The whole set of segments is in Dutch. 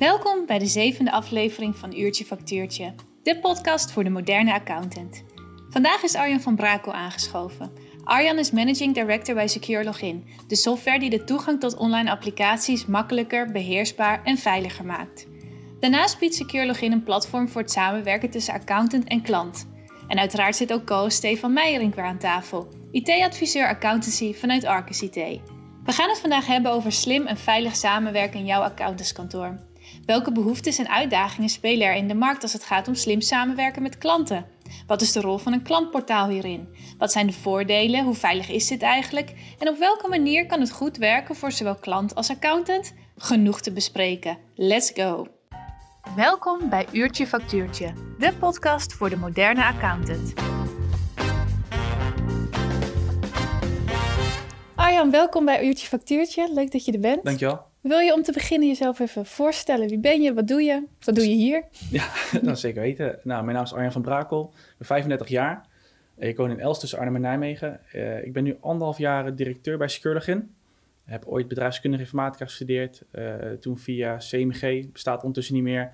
Welkom bij de zevende aflevering van Uurtje Factuurtje, de podcast voor de moderne accountant. Vandaag is Arjan van Brakel aangeschoven. Arjan is Managing Director bij Secure Login, de software die de toegang tot online applicaties makkelijker, beheersbaar en veiliger maakt. Daarnaast biedt Secure Login een platform voor het samenwerken tussen accountant en klant. En uiteraard zit ook co Stefan Meijering weer aan tafel, IT-adviseur accountancy vanuit Arcus IT. We gaan het vandaag hebben over slim en veilig samenwerken in jouw accountantskantoor. Welke behoeftes en uitdagingen spelen er in de markt als het gaat om slim samenwerken met klanten? Wat is de rol van een klantportaal hierin? Wat zijn de voordelen? Hoe veilig is dit eigenlijk? En op welke manier kan het goed werken voor zowel klant als accountant? Genoeg te bespreken. Let's go! Welkom bij Uurtje Factuurtje, de podcast voor de moderne accountant. Arjan, welkom bij Uurtje Factuurtje. Leuk dat je er bent. Dankjewel. Wil je om te beginnen jezelf even voorstellen? Wie ben je? Wat doe je? Wat doe je hier? Ja, dat zeker weten. Nou, mijn naam is Arjan van Brakel. Ik ben 35 jaar. Ik woon in Els tussen Arnhem en Nijmegen. Uh, ik ben nu anderhalf jaar directeur bij Securlogin. Ik heb ooit bedrijfskundige informatica gestudeerd. Uh, toen via CMG, bestaat ondertussen niet meer.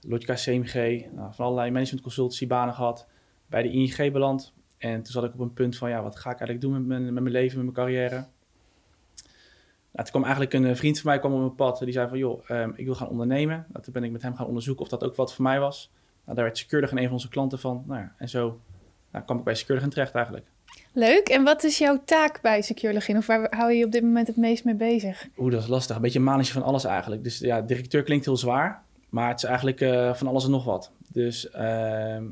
Logica CMG, nou, van allerlei management consultancy banen gehad. Bij de ING beland. En toen zat ik op een punt van, ja, wat ga ik eigenlijk doen met mijn, met mijn leven, met mijn carrière? Nou, toen kwam eigenlijk een vriend van mij kwam op mijn pad. Die zei van, joh, um, ik wil gaan ondernemen. Nou, toen ben ik met hem gaan onderzoeken of dat ook wat voor mij was. Nou, daar werd Securdig een van onze klanten van. Nou ja, en zo nou, kwam ik bij Securdig terecht eigenlijk. Leuk. En wat is jouw taak bij Securelogin? Of waar hou je je op dit moment het meest mee bezig? Oeh, dat is lastig. Een beetje een manetje van alles eigenlijk. Dus ja, directeur klinkt heel zwaar. Maar het is eigenlijk uh, van alles en nog wat. Dus uh,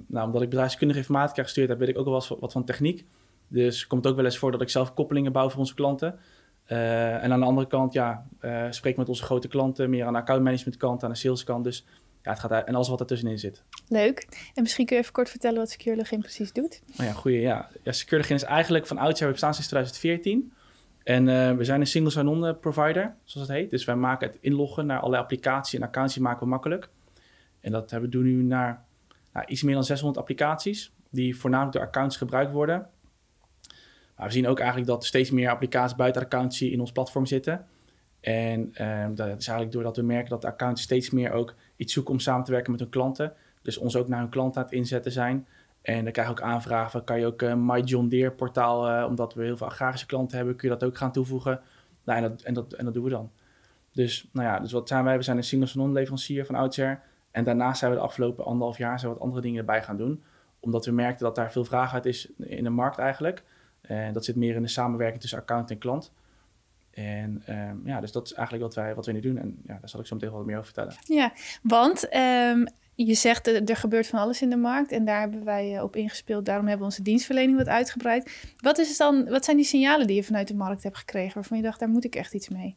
nou, omdat ik bedrijfskundige informatica gestuurd heb, weet ik ook wel wat, wat van techniek. Dus komt ook wel eens voor dat ik zelf koppelingen bouw voor onze klanten. Uh, en aan de andere kant, ja, uh, spreek met onze grote klanten, meer aan de accountmanagement kant, aan de sales kant. Dus ja, het gaat en alles wat ertussenin zit. Leuk. En misschien kun je even kort vertellen wat SecureLogin precies doet? Oh ja, goeie. Ja, ja SecureLogin is eigenlijk van oudsher, we bestaan sinds 2014. En uh, we zijn een single sign-on provider, zoals het heet. Dus wij maken het inloggen naar alle applicaties en accounts maken we makkelijk. En dat hebben we doen nu naar nou, iets meer dan 600 applicaties, die voornamelijk door accounts gebruikt worden. Maar we zien ook eigenlijk dat steeds meer applicaties buiten de accountancy in ons platform zitten. En um, dat is eigenlijk doordat we merken dat accounts steeds meer ook iets zoeken om samen te werken met hun klanten. Dus ons ook naar hun klanten aan het inzetten zijn. En dan krijg je ook aanvragen, kan je ook uh, My John Deere portaal, uh, omdat we heel veel agrarische klanten hebben, kun je dat ook gaan toevoegen. Nou, en, dat, en, dat, en dat doen we dan. Dus, nou ja, dus wat zijn wij? We zijn een single leverancier van oudsher. En daarnaast zijn we de afgelopen anderhalf jaar zijn wat andere dingen erbij gaan doen. Omdat we merkten dat daar veel vraag uit is in de markt eigenlijk. En dat zit meer in de samenwerking tussen account en klant. En um, ja, dus dat is eigenlijk wat wij, wat wij nu doen. En ja, daar zal ik zo meteen wat meer over vertellen. Ja, want um, je zegt er, er gebeurt van alles in de markt. En daar hebben wij uh, op ingespeeld. Daarom hebben we onze dienstverlening wat uitgebreid. Wat, is het dan, wat zijn die signalen die je vanuit de markt hebt gekregen... waarvan je dacht, daar moet ik echt iets mee?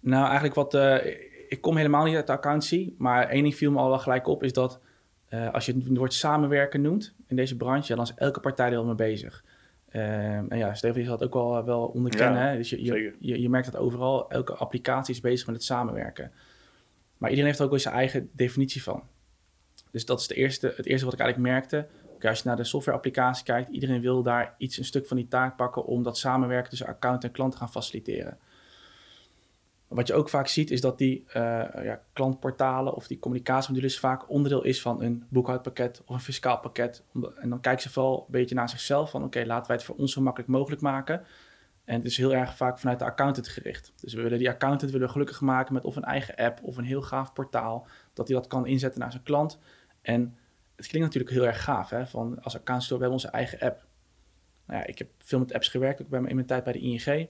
Nou, eigenlijk wat... Uh, ik kom helemaal niet uit de accountancy. Maar één ding viel me al wel gelijk op, is dat... Uh, als je het woord samenwerken noemt in deze branche... dan is elke partij er al mee bezig. Um, en ja, Stefan zal dat ook wel, wel onderkennen. Ja, dus je, je, je, je, merkt dat overal. Elke applicatie is bezig met het samenwerken. Maar iedereen heeft er ook wel zijn eigen definitie van. Dus dat is de eerste, het eerste wat ik eigenlijk merkte. Okay, als je naar de softwareapplicatie kijkt, iedereen wil daar iets, een stuk van die taak pakken om dat samenwerken tussen account en klant te gaan faciliteren. Wat je ook vaak ziet is dat die uh, ja, klantportalen of die communicatiemodules vaak onderdeel is van een boekhoudpakket of een fiscaal pakket. En dan kijken ze vooral een beetje naar zichzelf van oké, laten wij het voor ons zo makkelijk mogelijk maken. En het is heel erg vaak vanuit de accountant gericht. Dus we willen die accountant willen gelukkig maken met of een eigen app of een heel gaaf portaal. Dat hij dat kan inzetten naar zijn klant. En het klinkt natuurlijk heel erg gaaf. Hè? Van als accountant we hebben onze eigen app. Nou ja, ik heb veel met apps gewerkt, ook bij mijn, in mijn tijd bij de ING.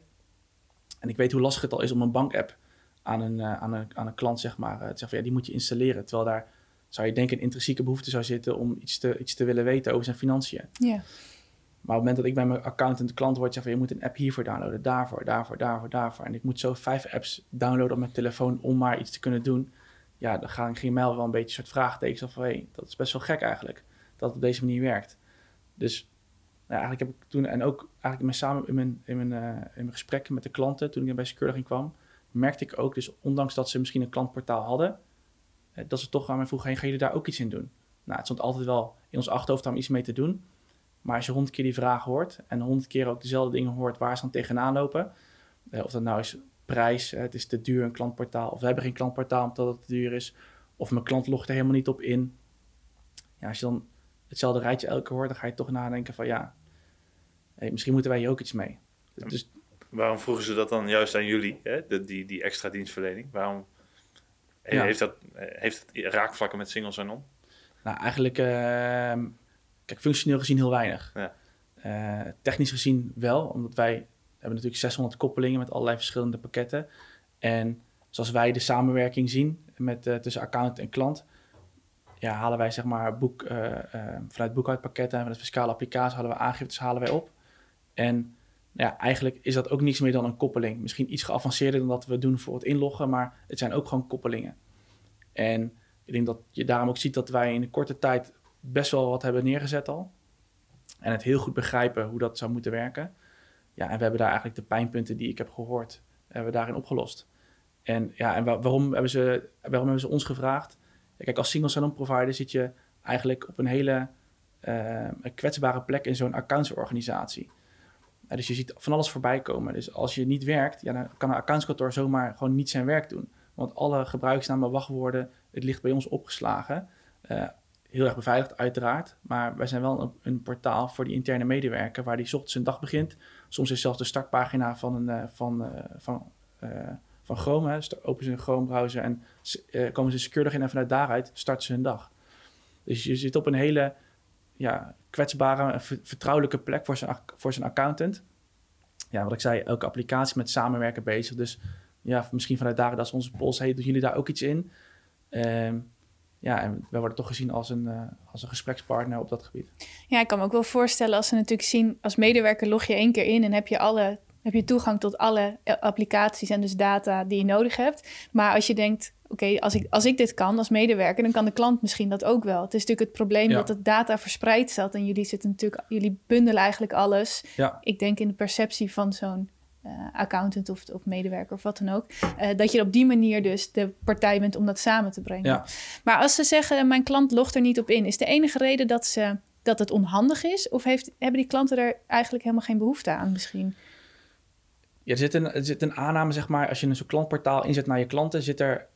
En ik weet hoe lastig het al is om een bankapp aan een, uh, aan een, aan een klant, zeg maar, uh, te zeggen van ja, die moet je installeren. Terwijl daar zou je denken een intrinsieke behoefte zou zitten om iets te, iets te willen weten over zijn financiën. Ja. Maar op het moment dat ik bij mijn accountant klant word, zeg van je moet een app hiervoor downloaden, daarvoor, daarvoor, daarvoor, daarvoor. En ik moet zo vijf apps downloaden op mijn telefoon om maar iets te kunnen doen. Ja, dan ging, ging mij wel een beetje een soort vraagtekens van hey, dat is best wel gek eigenlijk, dat het op deze manier werkt. Dus nou, eigenlijk heb ik toen, en ook eigenlijk in samen, in mijn, in mijn, uh, in mijn gesprekken met de klanten, toen ik bij Security kwam, merkte ik ook, dus ondanks dat ze misschien een klantportaal hadden, eh, dat ze toch aan mij vroegen, gaan jullie daar ook iets in doen? Nou, het stond altijd wel in ons achterhoofd om iets mee te doen. Maar als je honderd keer die vraag hoort en honderd keer ook dezelfde dingen hoort waar ze dan tegenaan lopen, eh, of dat nou is prijs. Het is te duur een klantportaal. Of we hebben geen klantportaal omdat het te duur is. Of mijn klant logt er helemaal niet op in. Ja, als je dan hetzelfde rijtje elke keer hoort, dan ga je toch nadenken van ja, hey, misschien moeten wij hier ook iets mee. Dus, Waarom vroegen ze dat dan juist aan jullie, hè? De, die, die extra dienstverlening? Waarom heeft, dat, heeft dat raakvlakken met single sign-on? Nou, eigenlijk, uh, kijk, functioneel gezien heel weinig. Ja. Uh, technisch gezien wel, omdat wij hebben natuurlijk 600 koppelingen met allerlei verschillende pakketten. En zoals wij de samenwerking zien met, uh, tussen account en klant, ja, halen wij zeg maar boek, vanuit boekhoudpakketten en vanuit fiscale applicaties halen we aangiftes halen wij op. En ja, eigenlijk is dat ook niets meer dan een koppeling. Misschien iets geavanceerder dan dat we doen voor het inloggen, maar het zijn ook gewoon koppelingen. En ik denk dat je daarom ook ziet dat wij in een korte tijd best wel wat hebben neergezet al. En het heel goed begrijpen hoe dat zou moeten werken. Ja, en we hebben daar eigenlijk de pijnpunten die ik heb gehoord, hebben we daarin opgelost. En ja, en waarom hebben ze, waarom hebben ze ons gevraagd? kijk, als single sign provider zit je eigenlijk op een hele uh, kwetsbare plek in zo'n accountsorganisatie dus je ziet van alles voorbij komen. Dus als je niet werkt, ja, dan kan een accountskantoor zomaar gewoon niet zijn werk doen. Want alle gebruiksnamen, wachtwoorden, het ligt bij ons opgeslagen. Uh, heel erg beveiligd, uiteraard. Maar wij zijn wel een, een, portaal voor die interne medewerker, waar die ochtends een dag begint. Soms is zelfs de startpagina van, een, uh, van, van, van Chrome. Hè. Openen ze een Chrome-browser en komen ze secure in en vanuit daaruit starten ze hun dag. Dus je zit op een hele ja, kwetsbare, vertrouwelijke plek voor zijn, voor zijn accountant. Ja, wat ik zei, elke applicatie met samenwerken bezig. Dus ja, misschien vanuit daar, dat is onze pols. Hey, doen jullie daar ook iets in? Um, ja, en we worden toch gezien als een, uh, als een gesprekspartner op dat gebied. Ja, ik kan me ook wel voorstellen als ze natuurlijk zien, als medewerker log je één keer in en heb je alle heb je toegang tot alle eh, applicaties en dus data die je nodig hebt. Maar als je denkt, oké, als, ik, als ik dit kan als medewerker, dan kan de klant misschien dat ook wel. Het is natuurlijk het probleem dat het data verspreid zat en jullie zitten natuurlijk, jullie bundelen eigenlijk alles. Ja. Ik denk in de perceptie van zo'n uh, accountant of, of medewerker of wat dan ook. Uh, dat je op die manier dus de partij bent om dat samen te brengen. Ja. Maar als ze zeggen, mijn klant logt er niet op in, is de enige reden dat, ze, dat het onhandig is? Of heeft, hebben die klanten er eigenlijk helemaal geen behoefte aan misschien? Ja, er zit een, er zit een aanname, zeg maar, als je een zo'n klantportaal inzet naar je klanten, zit er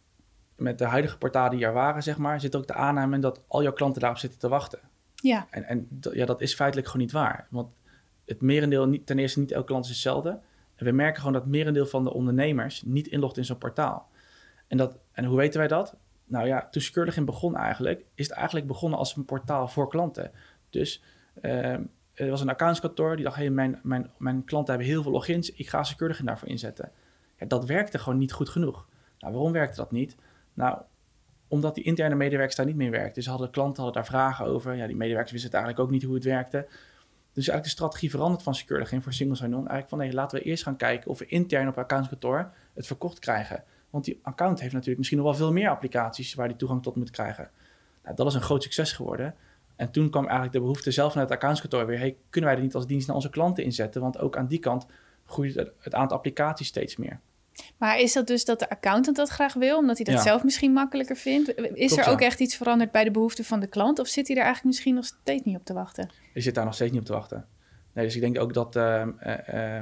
met de huidige portalen die er waren, zeg maar, zit ook de aanname dat al jouw klanten daarop zitten te wachten. Ja. En, en ja, dat is feitelijk gewoon niet waar. Want het merendeel, niet, ten eerste niet elke klant is hetzelfde. En we merken gewoon dat het merendeel van de ondernemers niet inlogt in zo'n portaal. En, dat, en hoe weten wij dat? Nou ja, toen Securlogin begon eigenlijk, is het eigenlijk begonnen als een portaal voor klanten. Dus uh, er was een accountskantoor die dacht, hey, mijn, mijn, mijn klanten hebben heel veel logins, ik ga Securlogin daarvoor inzetten. Ja, dat werkte gewoon niet goed genoeg. Nou, waarom werkte dat niet? Nou, omdat die interne medewerkers daar niet meer werkten. Dus hadden klanten hadden daar vragen over. Ja, die medewerkers wisten eigenlijk ook niet hoe het werkte. Dus eigenlijk de strategie veranderd van Security voor single sign-on. Eigenlijk van nee, laten we eerst gaan kijken of we intern op accountskantoor het verkocht krijgen. Want die account heeft natuurlijk misschien nog wel veel meer applicaties waar die toegang tot moet krijgen. Nou, dat is een groot succes geworden. En toen kwam eigenlijk de behoefte zelf naar het accountskantoor weer. Hey, kunnen wij er niet als dienst naar onze klanten inzetten? Want ook aan die kant groeit het aantal applicaties steeds meer. Maar is dat dus dat de accountant dat graag wil, omdat hij dat zelf misschien makkelijker vindt? Is er ook echt iets veranderd bij de behoeften van de klant? Of zit hij er eigenlijk misschien nog steeds niet op te wachten? Je zit daar nog steeds niet op te wachten. Nee, dus ik denk ook dat uh, uh,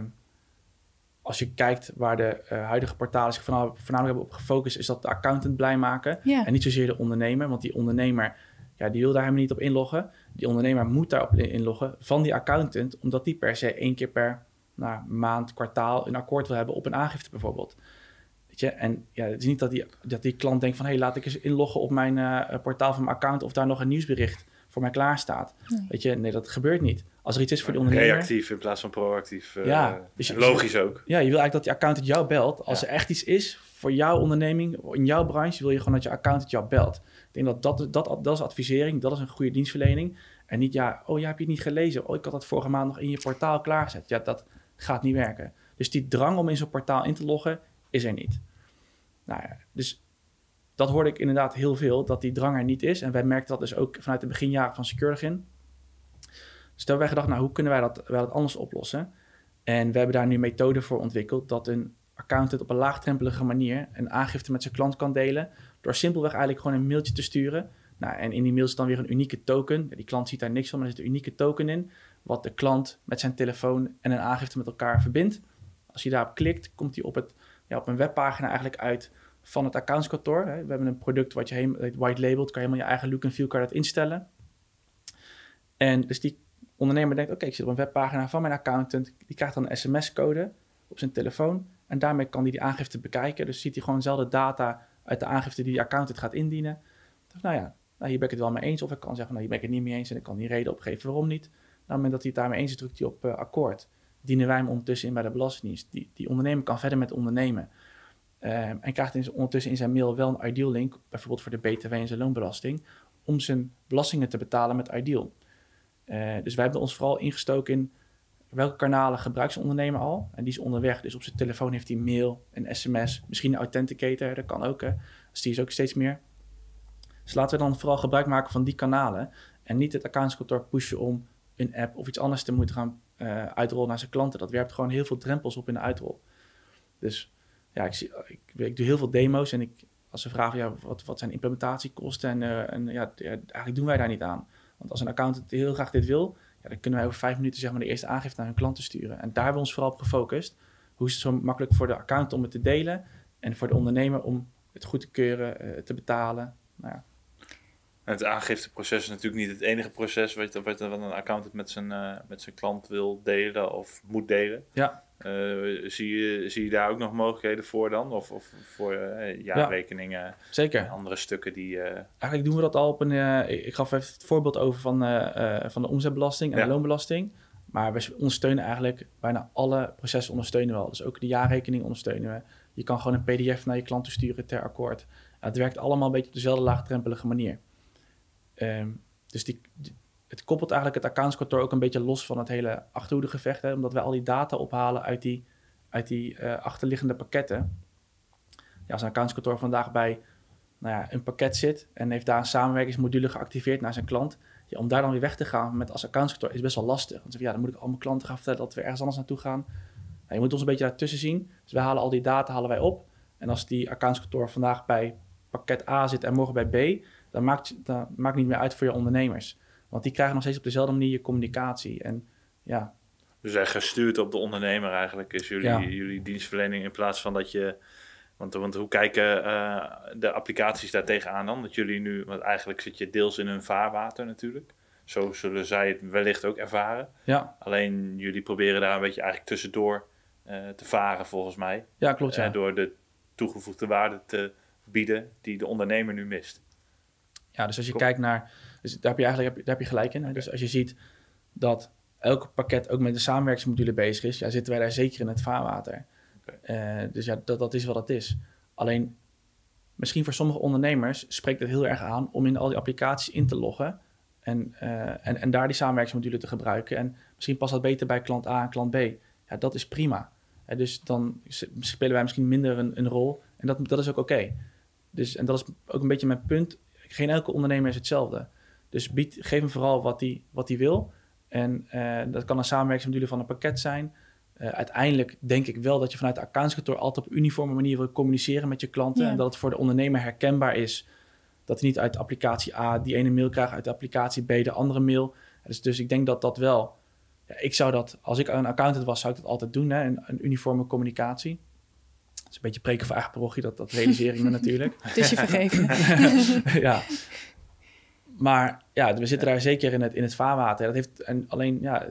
als je kijkt waar de uh, huidige portalen zich voornamelijk, voornamelijk, hebben op gefocust, is dat de accountant blij maken. Ja. En niet zozeer de ondernemer, want die ondernemer ja, die wil daar helemaal niet op inloggen. Die ondernemer moet daarop inloggen van die accountant, omdat die per se één keer per nou, maand, kwartaal een akkoord wil hebben op een aangifte bijvoorbeeld. Weet je? En ja, het is niet dat die, dat die klant denkt van... hé, hey, laat ik eens inloggen op mijn uh, portaal van mijn account... of daar nog een nieuwsbericht voor mij klaar staat. Nee. Weet je, nee, dat gebeurt niet. Als er iets is voor die ondernemer... Reactief in plaats van proactief. Uh, ja, dus logisch ook. Ja, je wil eigenlijk dat die accountant jou belt. Als er echt iets is voor jouw onderneming, in jouw branche... wil je gewoon dat je accountant jou belt. Ik denk dat dat, dat, dat is advisering, dat is een goede dienstverlening. En niet, ja, oh, ja, heb je het niet gelezen? Oh, ik had dat vorige maand nog in je portaal klaargezet. Ja, dat, gaat niet werken. Dus die drang om in zo'n portaal in te loggen is er niet. Nou ja, dus dat hoorde ik inderdaad heel veel, dat die drang er niet is. En wij merkten dat dus ook vanuit de beginjaren van Securigin. Dus toen hebben wij gedacht, nou, hoe kunnen wij dat, wij dat anders oplossen? En we hebben daar nu methoden voor ontwikkeld dat een accountant op een laagdrempelige manier een aangifte met zijn klant kan delen. Door simpelweg eigenlijk gewoon een mailtje te sturen. Nou, en in die mail zit dan weer een unieke token. Die klant ziet daar niks van, maar er zit een unieke token in wat de klant met zijn telefoon en een aangifte met elkaar verbindt. Als je daarop klikt, komt hij op het ja, op een webpagina eigenlijk uit van het accountskantoor. We hebben een product wat je helemaal white labelt, kan je helemaal je eigen look en feel dat instellen. En dus die ondernemer denkt, oké, ik zit op een webpagina van mijn accountant. Die krijgt dan een sms-code op zijn telefoon. En daarmee kan hij die aangifte bekijken. Dus ziet hij gewoon dezelfde data uit de aangifte die de accountant gaat indienen. Dus, nou ja, nou, hier ben ik het wel mee eens. Of ik kan zeggen, nou, hier ben ik het niet mee eens. En ik kan die reden opgeven waarom niet. Nou, het moment dat hij het daarmee eens is, drukt hij op uh, akkoord. Dienen wij hem ondertussen in bij de Belastingdienst. Die, die ondernemer kan verder met ondernemen. Um, en krijgt in, ondertussen in zijn mail wel een Ideal link, bijvoorbeeld voor de BTW en zijn loonbelasting, om zijn belastingen te betalen met Ideal. Uh, dus wij hebben ons vooral ingestoken in welke kanalen gebruikt zijn ondernemer al. En die is onderweg, dus op zijn telefoon heeft hij mail, een sms, misschien een authenticator, dat kan ook. Dus die is ook steeds meer. Dus laten we dan vooral gebruik maken van die kanalen en niet het accountskantoor pushen om een app of iets anders te moeten gaan uh, uitrollen naar zijn klanten. Dat werpt gewoon heel veel drempels op in de uitrol. Dus ja, ik, zie, ik, doe heel veel demo's en ik, als ze vragen ja, wat, wat zijn implementatiekosten en, uh, en ja, eigenlijk doen wij daar niet aan. Want als een accountant heel graag dit wil, ja, dan kunnen wij over vijf minuten zeg maar, de eerste aangifte naar hun klanten sturen. En daar hebben we ons vooral op gefocust. Hoe is het zo makkelijk voor de accountant om het te delen en voor de ondernemer om het goed te keuren, uh, te betalen. Nou ja. En het aangifteproces is natuurlijk niet het enige proces wat, wat een accountant met zijn, uh, met zijn klant wil delen of moet delen. Ja. Uh, zie, je, zie je daar ook nog mogelijkheden voor dan? Of, of voor uh, jaarrekeningen? Ja, zeker. En andere stukken die... Uh... Eigenlijk doen we dat al op een... ik gaf even het voorbeeld over van, van de omzetbelasting en ja. de loonbelasting. Maar we ondersteunen eigenlijk bijna alle processen ondersteunen we al. Dus ook de jaarrekening ondersteunen we. Je kan gewoon een pdf naar je klant sturen ter akkoord. het werkt allemaal een beetje op dezelfde laagdrempelige manier. Um, dus die, het koppelt eigenlijk het accountskantoor ook een beetje los van het hele achterhoedegevecht. Omdat wij al die data ophalen uit die, uit die uh, achterliggende pakketten. Ja, als een accountskantoor vandaag bij nou ja, een pakket zit en heeft daar een samenwerkingsmodule geactiveerd naar zijn klant. Om daar dan weer weg te gaan met als accountskantoor is best wel lastig. Want ja, dan moet ik al mijn klanten gaan vertellen dat we ergens anders naartoe gaan. Je moet ons een beetje daartussen zien. Dus wij halen al die data halen wij op. En als die accountskantoor vandaag bij pakket A zit en morgen bij B, dan maakt, dan maakt niet meer uit voor je ondernemers. Want die krijgen nog steeds op dezelfde manier je communicatie. En ja. Dus echt gestuurd op de ondernemer eigenlijk is jullie, ja. jullie dienstverlening in plaats van dat je... Want, want hoe kijken uh, de applicaties daar tegenaan dan? Dat jullie nu, want eigenlijk zit je deels in hun vaarwater natuurlijk. Zo zullen zij het wellicht ook ervaren. Ja. Alleen jullie proberen daar een beetje eigenlijk tussendoor uh, te varen volgens mij. Ja, klopt. Ja. Uh, door de toegevoegde waarde te bieden die de ondernemer nu mist. Ja, dus als je Kom. kijkt naar dus daar heb je eigenlijk daar heb je gelijk in. Dus als je ziet dat elk pakket ook met de samenwerkingsmodule bezig is, ja, zitten wij daar zeker in het vaarwater. Okay. Uh, dus ja, dat, dat is wat het is. Alleen, misschien voor sommige ondernemers spreekt het heel erg aan om in al die applicaties in te loggen en, uh, en, en daar die samenwerkingsmodule te gebruiken. En misschien past dat beter bij klant A en klant B. Ja, dat is prima. Dus dan spelen wij misschien minder een, een rol en dat, dat is ook oké. Okay. Dus, en dat is ook een beetje mijn punt. Geen elke ondernemer is hetzelfde. Dus bied, geef hem vooral wat hij wat wil. En uh, dat kan een samenwerkingsmodule van een pakket zijn. Uh, uiteindelijk denk ik wel dat je vanuit de accountskantoor altijd op uniforme manier wil communiceren met je klanten. Ja. En dat het voor de ondernemer herkenbaar is dat hij niet uit applicatie A die ene mail krijgt, uit de applicatie B de andere mail. Dus, dus ik denk dat dat wel. Ja, ik zou dat, als ik een accountant was, zou ik dat altijd doen, hè, een, een uniforme communicatie. Is een beetje preken voor eigen parochie, dat, dat realiseer ik me natuurlijk. Het is je vergeven. ja, maar ja, we zitten daar zeker in het, in het vaarwater. Dat heeft, en alleen, ja,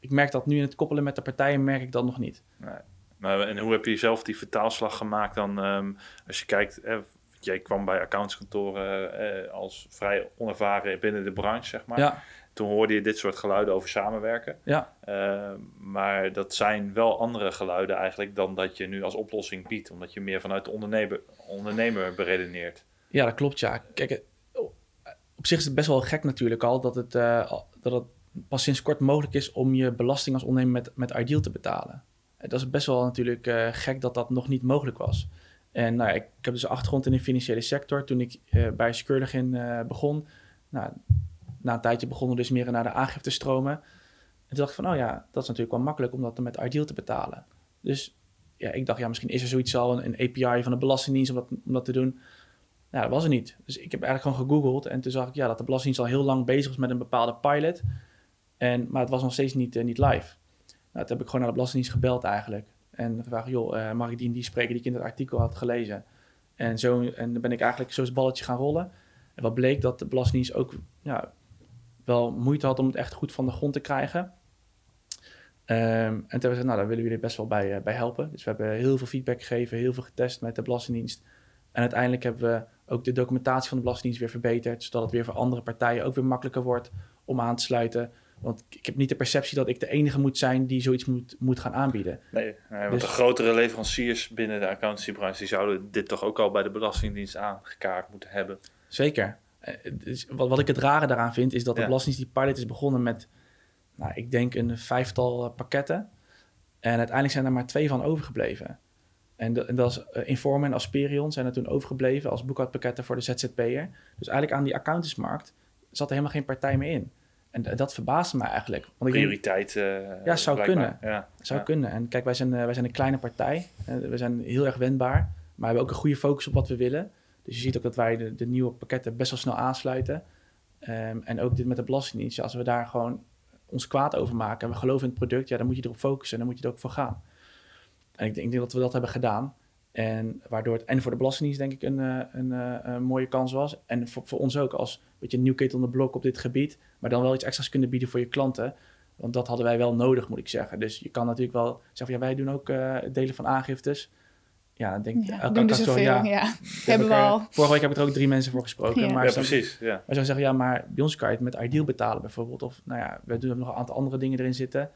ik merk dat nu in het koppelen met de partijen, merk ik dat nog niet. Nee. Maar, en hoe heb je zelf die vertaalslag gemaakt dan? Um, als je kijkt, eh, jij kwam bij accountskantoren eh, als vrij onervaren binnen de branche, zeg maar. Ja. Toen hoorde je dit soort geluiden over samenwerken. Ja. Uh, maar dat zijn wel andere geluiden eigenlijk dan dat je nu als oplossing biedt. Omdat je meer vanuit de ondernemer, ondernemer beredeneert. Ja, dat klopt, ja. Kijk, op zich is het best wel gek natuurlijk al dat het, uh, dat het pas sinds kort mogelijk is om je belasting als ondernemer met, met Ideal te betalen. En dat is best wel natuurlijk uh, gek dat dat nog niet mogelijk was. En nou, ik, ik, heb dus een achtergrond in de financiële sector. Toen ik bij Securlogin begon, nou, na een tijdje begonnen dus meer naar de aangifte stromen. En toen dacht ik van, oh ja, dat is natuurlijk wel makkelijk om dat met Ideal te betalen. Dus ja, ik dacht, ja, misschien is er zoiets al, een, een API van de Belastingdienst om dat, om dat te doen. Nou, dat was er niet. Dus ik heb eigenlijk gewoon gegoogeld en toen zag ik ja, dat de Belastingdienst al heel lang bezig was met een bepaalde pilot. En, maar het was nog steeds niet, uh, niet live. Nou, toen heb ik gewoon naar de Belastingdienst gebeld eigenlijk. En vraag, joh, mag ik die die spreken die ik in het artikel had gelezen? En, zo, en dan ben ik eigenlijk zo balletje gaan rollen. En wat bleek dat de Belastingdienst ook ja, wel moeite had om het echt goed van de grond te krijgen. Um, en toen hebben we nou, daar willen jullie best wel bij, bij helpen. Dus we hebben heel veel feedback gegeven, heel veel getest met de Belastingdienst. En uiteindelijk hebben we ook de documentatie van de Belastingdienst weer verbeterd, zodat het weer voor andere partijen ook weer makkelijker wordt om aan te sluiten. Want ik heb niet de perceptie dat ik de enige moet zijn die zoiets moet, moet gaan aanbieden. Nee, want dus, de grotere leveranciers binnen de accountancybranche... die zouden dit toch ook al bij de Belastingdienst aangekaart moeten hebben. Zeker. Eh, dus wat, wat ik het rare daaraan vind, is dat de Belastingdienst die pilot is begonnen met... Nou, ik denk een vijftal eh, pakketten. En uiteindelijk zijn er maar twee van overgebleven. En, de, en dat is uh, en Asperion zijn er toen overgebleven als boekhoudpakketten voor de ZZP'er. Dus eigenlijk aan die accountantsmarkt zat er helemaal geen partij meer in. En dat verbaasde me eigenlijk. Want Prioriteit. Uh, ja, zou kunnen. Ja. Zou kunnen. En kijk, wij zijn, uh, wij zijn een kleine partij. We zijn heel erg wendbaar. Maar we hebben ook een goede focus op wat we willen. Dus je ziet ook dat wij de, de nieuwe pakketten best wel snel aansluiten. Um, en ook dit met de Belastingdienst. Als we daar gewoon ons kwaad over maken en we geloven in het product, ja, dan moet je erop focussen en dan moet je er ook voor gaan. En ik denk, ik denk dat we dat hebben gedaan. En waardoor het en voor de Belastingdienst denk ik een, een, een mooie kans was. En voor, voor ons ook als beetje nieuw kit on de blok op dit gebied. Maar dan wel iets extra's kunnen bieden voor je klanten. Want dat hadden wij wel nodig, moet ik zeggen. Dus je kan natuurlijk wel zeggen, ja, wij doen ook uh, delen van aangiftes. Ja, denk ja, elke doen zoveel, ja. ja. Hebben we al. Vorige week heb ik er ook drie mensen voor gesproken. Ja, maar ja precies. Ja. Maar ze zeggen, ja, maar bij ons kan je het met Ideal betalen bijvoorbeeld. Of nou ja, we doen nog een aantal andere dingen erin zitten.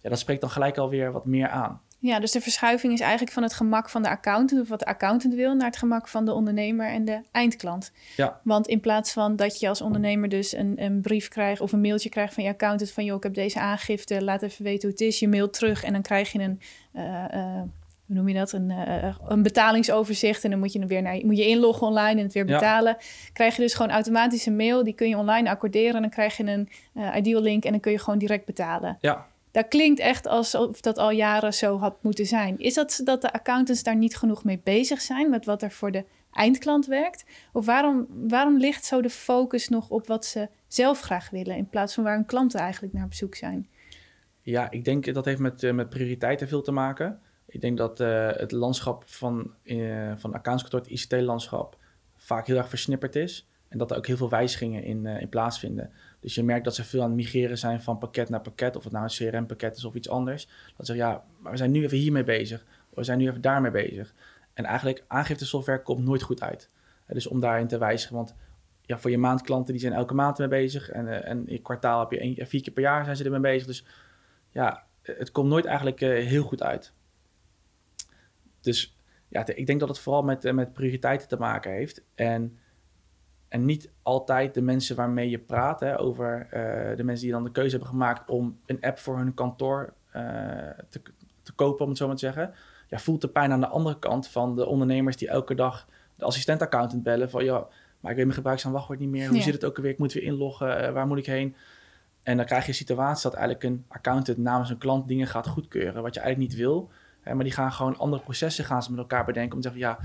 Ja, dat spreekt dan gelijk alweer wat meer aan. Ja, dus de verschuiving is eigenlijk van het gemak van de accountant, of wat de accountant wil, naar het gemak van de ondernemer en de eindklant. Ja. Want in plaats van dat je als ondernemer dus een, een brief krijgt of een mailtje krijgt van je accountant van joh, ik heb deze aangifte, laat even weten hoe het is. Je mailt terug en dan krijg je een, uh, uh, hoe noem je dat, een, uh, een betalingsoverzicht en dan moet je, weer naar, moet je inloggen online en het weer betalen. Ja. Krijg je dus gewoon automatisch een mail, die kun je online accorderen en dan krijg je een ideal link en dan kun je gewoon direct betalen. Ja dat klinkt echt alsof dat al jaren zo had moeten zijn. Is dat dat de accountants daar niet genoeg mee bezig zijn met wat er voor de eindklant werkt? Of waarom, waarom ligt zo de focus nog op wat ze zelf graag willen in plaats van waar hun klanten eigenlijk naar op zoek zijn? Ja, ik denk dat heeft met, uh, met prioriteiten veel te maken. Ik denk dat uh, het landschap van, uh, van accountskantoor, het ICT-landschap, vaak heel erg versnipperd is. En dat er ook heel veel wijzigingen in, in plaatsvinden. Dus je merkt dat ze veel aan het migreren zijn van pakket naar pakket, of het nou een CRM-pakket is of iets anders. Dat ze ja, maar we zijn nu even hiermee bezig, we zijn nu even daarmee bezig. En eigenlijk aangiftesoftware komt nooit goed uit. Dus om daarin te wijzigen, want ja, voor je maandklanten die zijn elke maand mee bezig en, uh, en in kwartaal heb je één, vier keer per jaar zijn ze ermee bezig. Dus ja, het komt nooit eigenlijk uh, heel goed uit. Dus ja, ik denk dat het vooral met, uh, met prioriteiten te maken heeft. En en niet altijd de mensen waarmee je praat, hè, over uh, de mensen die dan de keuze hebben gemaakt om een app voor hun kantoor uh, te, te, kopen, om het zo maar te zeggen. Ja, voelt de pijn aan de andere kant van de ondernemers die elke dag de assistent-accountant bellen van ja, maar ik weet mijn gebruiksaanwachtwoord niet meer. Hoe ja. zit het ook alweer? Ik moet weer inloggen. Uh, waar moet ik heen? En dan krijg je een situatie dat eigenlijk een accountant namens een klant dingen gaat goedkeuren, wat je eigenlijk niet wil. Hè, maar die gaan gewoon andere processen gaan ze met elkaar bedenken om te zeggen ja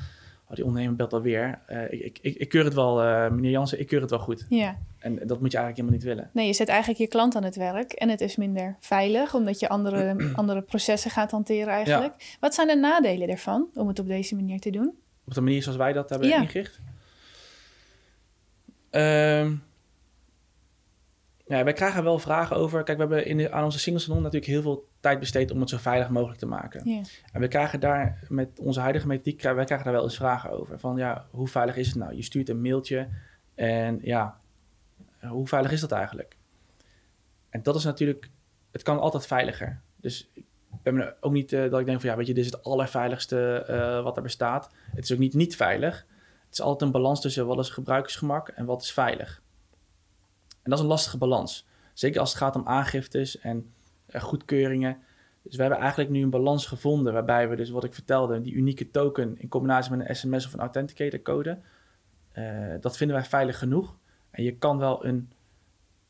oh, die ondernemer belt alweer. Uh, ik, ik, ik, keur het wel, uh, meneer Jansen, ik keur het wel goed. Ja. En dat moet je eigenlijk helemaal niet willen. Nee, je zet eigenlijk je klant aan het werk en het is minder veilig, omdat je andere, andere processen gaat hanteren eigenlijk. Ja. Wat zijn de nadelen daarvan om het op deze manier te doen? Op de manier zoals wij dat hebben ja. ingericht? Um, ja, wij krijgen wel vragen over. Kijk, we hebben in de, aan onze singles natuurlijk heel veel tijd besteed om het zo veilig mogelijk te maken. Yeah. En we krijgen daar met onze huidige methodiek, wij krijgen daar wel eens vragen over. Van ja, hoe veilig is het nou? Je stuurt een mailtje en ja, hoe veilig is dat eigenlijk? En dat is natuurlijk, het kan altijd veiliger. Dus ik ben ook niet uh, dat ik denk van ja, weet je, dit is het allerveiligste uh, wat er bestaat. Het is ook niet niet veilig. Het is altijd een balans tussen wat is gebruikersgemak en wat is veilig. Dat is een lastige balans. Zeker als het gaat om aangiftes en uh, goedkeuringen. Dus we hebben eigenlijk nu een balans gevonden waarbij we dus wat ik vertelde, die unieke token in combinatie met een sms of een authenticator code, uh, dat vinden wij veilig genoeg. En je kan wel een,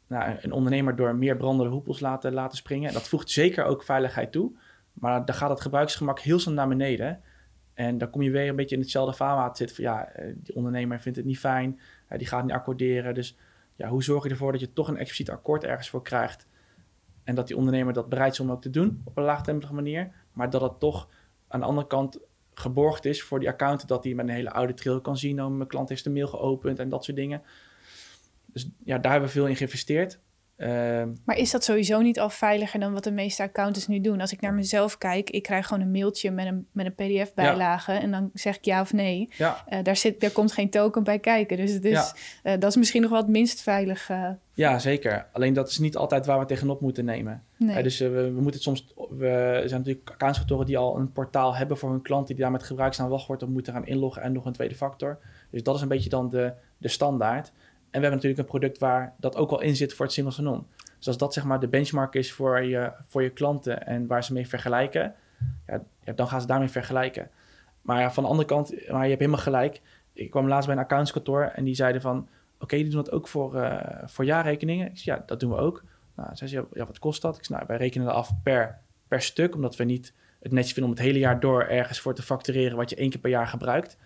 nou, een ondernemer door meer brandende hoepels laten, laten springen. En dat voegt zeker ook veiligheid toe. Maar dan gaat het gebruiksgemak heel snel naar beneden. En dan kom je weer een beetje in hetzelfde vaarwater zitten van ja, eh, die ondernemer vindt het niet fijn, die gaat niet accorderen. Dus ja, hoe zorg je ervoor dat je toch een expliciet akkoord ergens voor krijgt? En dat die ondernemer dat bereid is om ook te doen op een laagdrempelige manier. Maar dat het toch aan de andere kant geborgd is voor die account. Dat hij met een hele oude trail kan zien. Mijn klant heeft de mail geopend en dat soort dingen. Dus ja, daar hebben we veel in geïnvesteerd. Ehm, maar is dat sowieso niet al veiliger dan wat de meeste accountants nu doen? Als ik naar mezelf kijk, ik krijg gewoon een mailtje met een, met een pdf-bijlage en dan zeg ik ja of nee. Ja. Uh, daar, zit, daar komt geen token bij kijken. Dus, het is, uh, dat is misschien nog wel het minst veilig. Uh... Ja, zeker. Alleen dat is niet altijd waar we tegenop moeten nemen. Nee. dus we, we, moeten het soms. We zijn natuurlijk accountskantoren die al een portaal hebben voor hun klanten, die daar met gebruiksnaam wachtwoord moeten gaan inloggen en nog een tweede factor. Dus dat is een beetje dan de, de standaard. En we hebben natuurlijk een product waar dat ook al in zit voor het single sign-on. Dus als dat zeg maar de benchmark is voor je, voor je klanten en waar ze mee vergelijken, ja, dan gaan ze daarmee vergelijken. Maar van de andere kant, maar je hebt helemaal gelijk. Ik kwam laatst bij een accountskantoor en die zeiden van, oké, die doen dat ook voor, uh, voor jaarrekeningen. Ik zei, ja, dat doen we ook. Nou, zei ze, ja, wat kost dat? Ik zei, nou, wij rekenen dat af per, per stuk, omdat we niet het netjes vinden om het hele jaar door ergens voor te factureren wat je één keer per jaar gebruikt.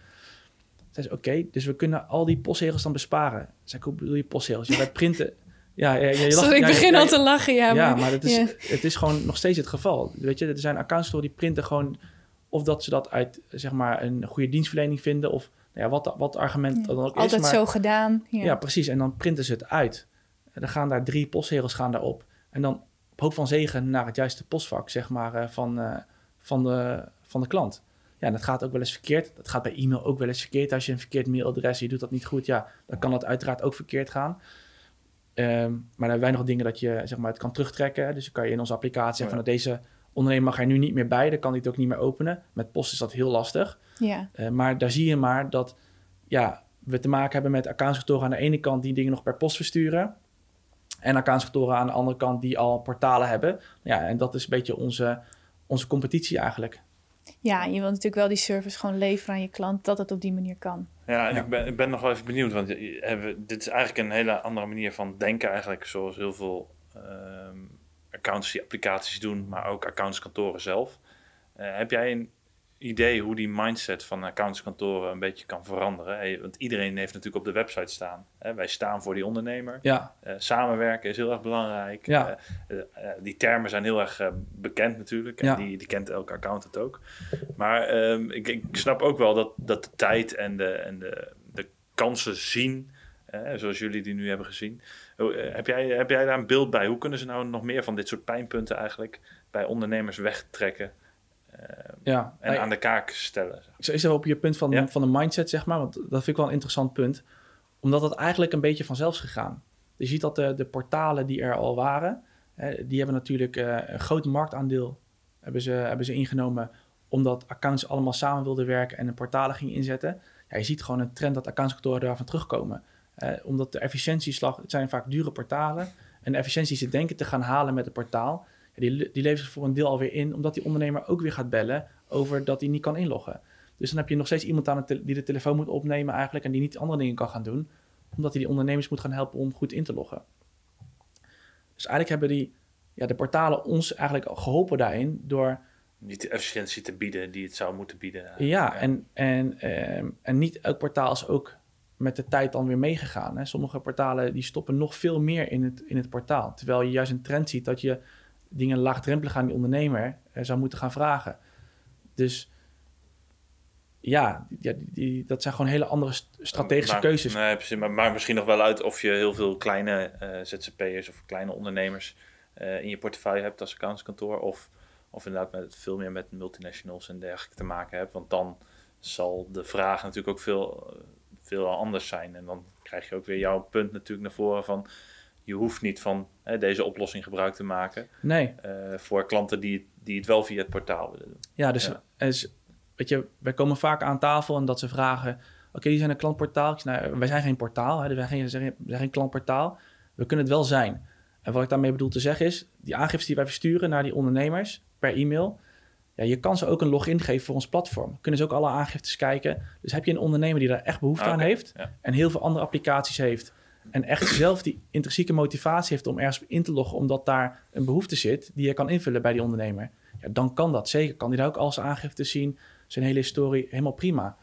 Zei ze, oké, dus we kunnen al die postzegels dan besparen. Zei ik, hoe bedoel je postzegels? Je gaat printen... Ja, ja, je lacht, ik begin al te lachen, ja. Ja, maar, het, is, het is gewoon nog steeds het geval. Weet je, er zijn accounts die printen gewoon... of dat ze dat uit, zeg maar, een goede dienstverlening vinden... of nou ja, wat, wat argument dan ook Altijd is. zo gedaan. Ja. precies. En dan printen ze het uit. En dan gaan daar drie postzegels gaan daarop. En dan op hoop van zegen naar het juiste postvak, zeg maar, eh, van, uh, van, de, van de klant. Ja, en dat gaat ook wel eens verkeerd. Dat gaat bij e-mail ook wel eens verkeerd. Als je een verkeerd mailadres, je doet dat niet goed, ja, dan kan dat uiteraard ook verkeerd gaan. Um, maar dan hebben wij nog dingen dat je zeg maar, het kan terugtrekken. Dus dan kan je in onze applicatie zeggen van deze ondernemer mag er nu niet meer bij, dan kan hij het ook niet meer openen. Met post is dat heel lastig. Ja. Uh, maar daar zie je maar dat ja, we te maken hebben met accountskantoren aan de ene kant die dingen nog per post versturen. En accountskantoren aan de andere kant die al portalen hebben. Ja, en dat is een beetje onze, onze competitie eigenlijk. Ja, je wilt natuurlijk wel die service gewoon leveren aan je klant, dat het op die manie kan. Ja, en Ik, ben, ik ben nog wel even benieuwd, want hebben, dit is eigenlijk een hele andere manier van denken eigenlijk, zoals heel veel um, accountancy-applicaties doen, maar ook accountskantoren zelf. Uh, heb jij een idee hoe die mindset van accountskantoren een beetje kan veranderen. want iedereen heeft natuurlijk op de website staan. Hè? Wij staan voor die ondernemer. Ja. Uh, samenwerken is heel erg belangrijk. Ja. Uh, die termen zijn heel erg bekend natuurlijk. En ja. die, die kent elke accountant ook. Maar ehm, ik, ik, snap ook wel dat, dat de tijd en de, en de, de kansen zien... zoals jullie die nu hebben gezien. heb, jij, heb jij daar een beeld bij? Hoe kunnen ze nou nog meer van dit soort pijnpunten eigenlijk bij ondernemers wegtrekken? Eh, ja, en aan de kaak stellen. Ik zou even op je punt van, van de mindset, zeg maar, want dat vind ik wel een interessant punt. Omdat het eigenlijk een beetje vanzelfs gegaan. Je ziet dat de, de portalen die er al waren, hè, die hebben natuurlijk uh, een groot marktaandeel hebben ze, hebben ze ingenomen omdat accounts allemaal samen wilden werken en een portalen gingen inzetten. Ja, je ziet gewoon een trend dat accountskantoren daarvan terugkomen. Eh, omdat de efficiëntieslag, het zijn vaak dure portalen. En de efficiëntie ze denken te gaan halen met het portaal, die, die levert zich voor een deel alweer in, omdat die ondernemer ook weer gaat bellen over dat hij niet kan inloggen. Dus dan heb je nog steeds iemand aan het die de telefoon moet opnemen eigenlijk en die niet andere dingen kan gaan doen, omdat hij die ondernemers moet gaan helpen om goed in te loggen. Dus eigenlijk hebben die, ja, de portalen ons eigenlijk geholpen daarin door... Niet de efficiëntie te bieden die het zou moeten bieden. Ja, ja. En, en, ehm, en niet elk portaal is ook met de tijd dan weer meegegaan. Hè. Sommige portalen die stoppen nog veel meer in het, in het portaal. Terwijl je juist een trend ziet dat je dingen laagdrempelig aan die ondernemer uh, zou moeten gaan vragen. Dus ja, ja die, dat zijn gewoon hele andere strategische keuzes. Nee, precies, maar, maar misschien nog wel uit of je heel veel kleine uh, ZZP'ers of kleine ondernemers uh, in je portefeuille hebt als accountskantoor. Of, of inderdaad met, veel meer met multinationals en dergelijke te maken hebt. Want dan zal de vraag natuurlijk ook veel, veel anders zijn. En dan krijg je ook weer jouw punt natuurlijk naar voren van je hoeft niet van hè, deze oplossing gebruik te maken. Nee. Uh, voor klanten die, die het wel via het portaal willen doen. Ja, dus Is, weet je, wij komen vaak aan tafel en dat ze vragen: Oké, die zijn een klantportaal. Nou, wij zijn geen portaal, hè, wij, zijn geen, wij zijn geen klantportaal. We kunnen het wel zijn. En wat ik daarmee bedoel te zeggen is: die aangiftes die wij versturen naar die ondernemers per e-mail. Ja, je kan ze ook een login geven voor ons platform. Kunnen ze ook alle aangiftes kijken. Dus heb je een ondernemer die daar echt behoefte aan heeft en heel veel andere applicaties heeft en echt zelf die intrinsieke motivatie heeft om ergens in te loggen, omdat daar een behoefte zit die je kan invullen bij die ondernemer, ja, dan kan dat zeker. Kan die daar ook al zijn aangifte zien, zijn hele historie, helemaal prima.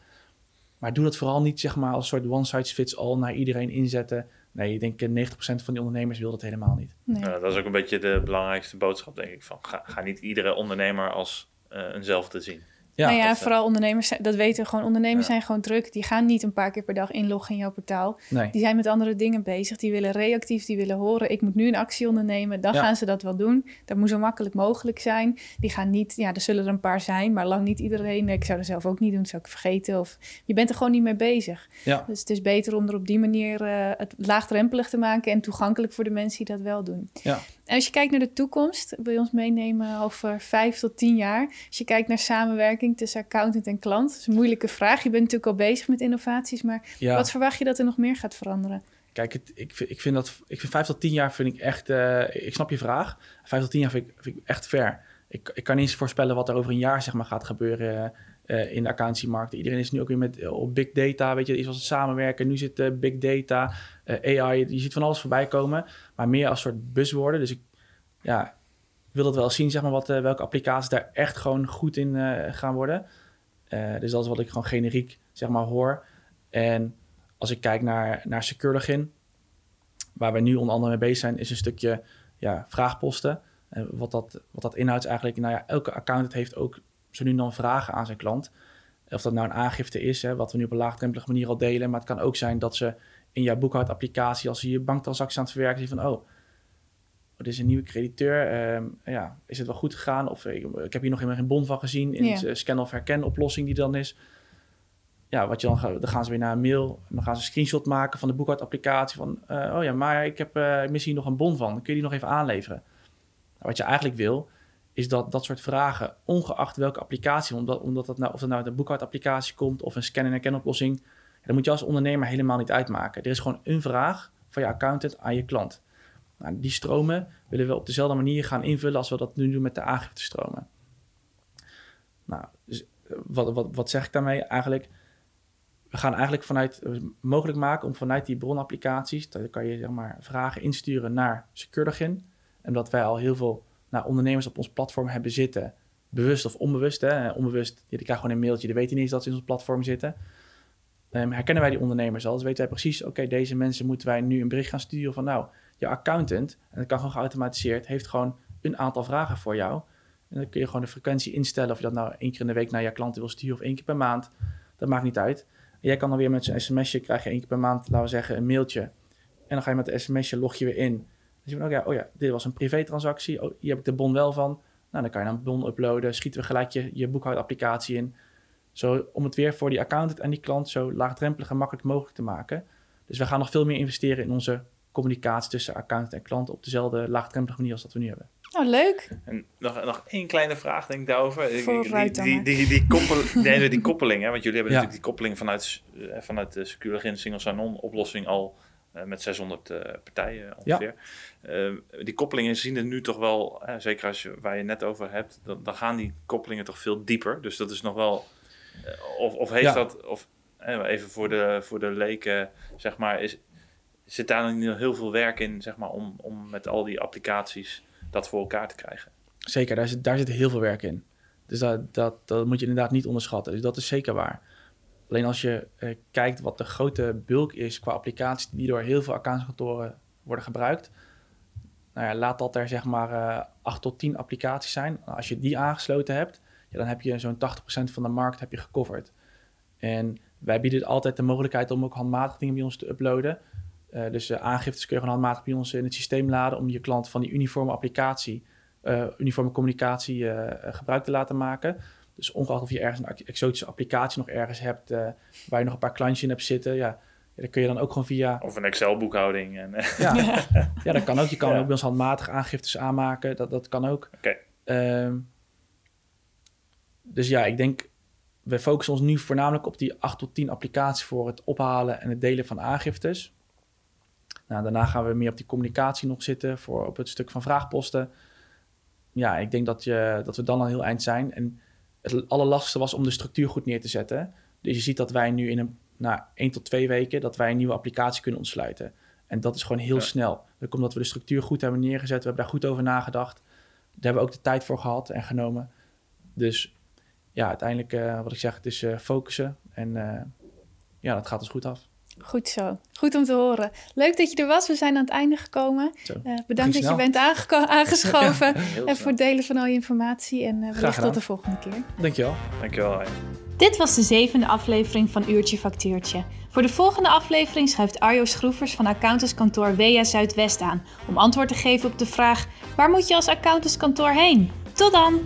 Maar doe dat vooral niet zeg maar als een soort one size fits all naar iedereen inzetten. nee, ik denk 90% van die ondernemers wil dat helemaal niet. Nee. dat is ook een beetje de belangrijkste boodschap, denk ik. Van, ga, ga niet iedere ondernemer als eenzelfde zien. Ja, nou ja, vooral ondernemers, dat weten we gewoon. Ondernemers zijn gewoon druk. Die gaan niet een paar keer per dag inloggen in jouw portaal. Nee. Die zijn met andere dingen bezig. Die willen reactief, die willen horen. Ik moet nu een actie ondernemen. Dan gaan ze dat wel doen. Dat moet zo makkelijk mogelijk zijn. Die gaan niet, ja, er zullen er een paar zijn, maar lang niet iedereen. Ik zou er zelf ook niet doen, dat zou ik vergeten. Of je bent er gewoon niet mee bezig. Ja. Dus het is beter om er op die manier uh, het laagdrempelig te maken en toegankelijk voor de mensen die dat wel doen. Ja. En als je kijkt naar de toekomst, wil je ons meenemen over vijf tot tien jaar. Als je kijkt naar samenwerking tussen accountant en klant, dat is een moeilijke vraag. Je bent natuurlijk al bezig met innovaties, maar wat verwacht je dat er nog meer gaat veranderen? Kijk, het, ik, vind, ik vind dat ik vind vijf tot tien jaar vind ik echt. Uh, ik snap je vraag. Vijf tot tien jaar vind ik, vind ik echt ver. Ik, ik kan niet eens voorspellen wat er over een jaar zeg maar, gaat gebeuren uh, in de accountancymarkt. Iedereen is nu ook weer met uh, op big data. Weet je, iets was samenwerken. Nu zit big data, AI. Je ziet van alles voorbij komen maar meer als soort buswoorden. Dus ik ja, wil dat wel zien, zeg maar, wat, welke applicaties daar echt gewoon goed in gaan worden. Dus dat is wat ik gewoon generiek, zeg maar, hoor. En als ik kijk naar, naar Secure Login, waar we nu onder andere mee bezig zijn, is een stukje ja, vraagposten. En wat, dat, wat dat inhoudt is eigenlijk, nou ja, elke accountant heeft ook zo nu dan vragen aan zijn klant. Of dat nou een aangifte is, hè, wat we nu op een laagdrempelige manier al delen. Maar het kan ook zijn dat ze in jouw boekhoudapplicatie, als je je banktransactie aan het verwerken, van oh, er is een nieuwe crediteur. Ehm, ja, is het wel goed gegaan? Of ik, ik heb hier nog helemaal geen bon van gezien in de scan of herken oplossing die dan is. Ja, wat je dan, dan gaan ze weer naar een mail. Dan gaan ze een screenshot maken van de boekhoudapplicatie. Van, uh, oh ja, maar ik heb uh, misschien nog een bon van. Kun je die nog even aanleveren? Nou, wat je eigenlijk wil, is dat dat soort vragen, ongeacht welke applicatie, omdat, omdat dat nou, of dat nou uit een boekhoudapplicatie komt of een scan- en herkenoplossing, dat moet je als ondernemer helemaal niet uitmaken. Er is gewoon een vraag van je accountant aan je klant. Nou, die stromen willen we op dezelfde manier gaan invullen als we dat nu doen met de aangifte-stromen. Nou, dus eh, wat, wat, wat zeg ik daarmee eigenlijk? We gaan eigenlijk vanuit eh, mogelijk maken om vanuit die bronapplicaties, daar kan je zeg maar vragen insturen naar Securlogin. En dat wij al heel veel nou, ondernemers op ons platform hebben zitten, bewust of onbewust. Hè? Onbewust, die krijgen gewoon een mailtje, die weten niet eens dat ze in ons platform zitten. Um, herkennen wij die ondernemers al, dus weten wij precies, oké, deze mensen moeten wij nu een bericht gaan sturen van nou, je accountant, en dat kan gewoon geautomatiseerd, heeft gewoon een aantal vragen voor jou. En dan kun je gewoon de frequentie instellen of je dat nou één keer in de week naar je klanten wil sturen of één keer per maand. Dat maakt niet uit. En jij kan dan weer met zo'n sms'je, krijg je één keer per maand, laten we zeggen, een mailtje. En dan ga je met de sms'je, log je weer in. Dan zie je van, oh ja, oh ja, dit was een privé-transactie. Oh, hier heb ik de bon wel van. Nou, dan kan je dan een bon uploaden. Schieten we gelijk je, je boekhoudapplicatie in. Zo, om het weer voor die accountant en die klant zo laagdrempelig en makkelijk mogelijk te maken. Dus we gaan nog veel meer investeren in onze communicatie tussen accountant en klant op dezelfde laagdrempelige manier als dat we nu hebben. Oh, leuk. En nog, nog één kleine vraag denk ik daarover. Die, die, die, die, koppel, nee, die koppeling, hè, want jullie hebben natuurlijk die koppeling vanuit, eh, vanuit de Secure Single Sign-On oplossing al met 600 uh, eh, partijen ongeveer. Ja. die koppelingen zien er nu toch wel, zeker als je, waar je net over hebt, dan, dan, gaan die koppelingen toch veel dieper. Dus dat is nog wel, of, of heeft dat, of even voor de, voor de leken, zeg maar, is, zit daar nog heel veel werk in, zeg maar, om, om met al die applicaties dat voor elkaar te krijgen. Zeker, daar zit, daar zit heel veel werk in. Dus dat, dat, dat moet je inderdaad niet onderschatten. Dus dat is zeker waar. Alleen als je eh, kijkt wat de grote bulk is qua applicaties die door heel veel accountskantoren worden gebruikt. Nou ja, laat dat er zeg maar uh, 8 tot 10 applicaties zijn. Als je die aangesloten hebt, dan heb je zo'n 80% van de markt heb je gecoverd. En wij bieden altijd de mogelijkheid om ook handmatig dingen bij ons te uploaden. Uh, dus aangiftes kun je gewoon handmatig bij ons in het systeem laden om je klant van die uniforme applicatie, uniforme communicatie gebruik te laten maken. Dus ongeacht of je ergens een exotische applicatie nog ergens hebt waar je nog een paar klantjes in hebt zitten, ja, ja, dan kun je dan ook gewoon via... Of een Excel-boekhouding. En, ja. ja, dat kan ook. Je kan ook bij ons handmatig aangiftes aanmaken. Dat, dat kan ook. Oké. Ehm, dus ja, ik denk, we focussen ons nu voornamelijk op die 8 tot 10 applicaties voor het ophalen en het delen van aangiftes. Nou, daarna gaan we meer op die communicatie nog zitten voor op het stuk van vraagposten. Ja, ik denk dat, je, dat we dan al heel eind zijn. En het allerlastigste was om de structuur goed neer te zetten. Dus je ziet dat wij nu in een, na één tot twee weken dat wij een nieuwe applicatie kunnen ontsluiten. En dat is gewoon heel snel. Dat omdat we de structuur goed hebben neergezet. We hebben daar goed over nagedacht. Daar hebben we ook de tijd voor gehad en genomen. Dus ja, uiteindelijk, uh, wat ik zeg, het is uh, focussen. En uh, ja, dat gaat ons goed af. Goed zo. Goed om te horen. Leuk dat je er was. We zijn aan het einde gekomen. Uh, bedankt dat je bent aangeschoven. en voor het delen van al je informatie. En uh, wellicht tot de volgende keer. Dankjewel. Dankjewel. Dit was de zevende aflevering van Uurtje Factuurtje. Voor de volgende aflevering schuift Arjo Schroevers van accountantskantoor WEA Zuidwest aan... om antwoord te geven op de vraag... waar moet je als accountantskantoor heen? Tot dan!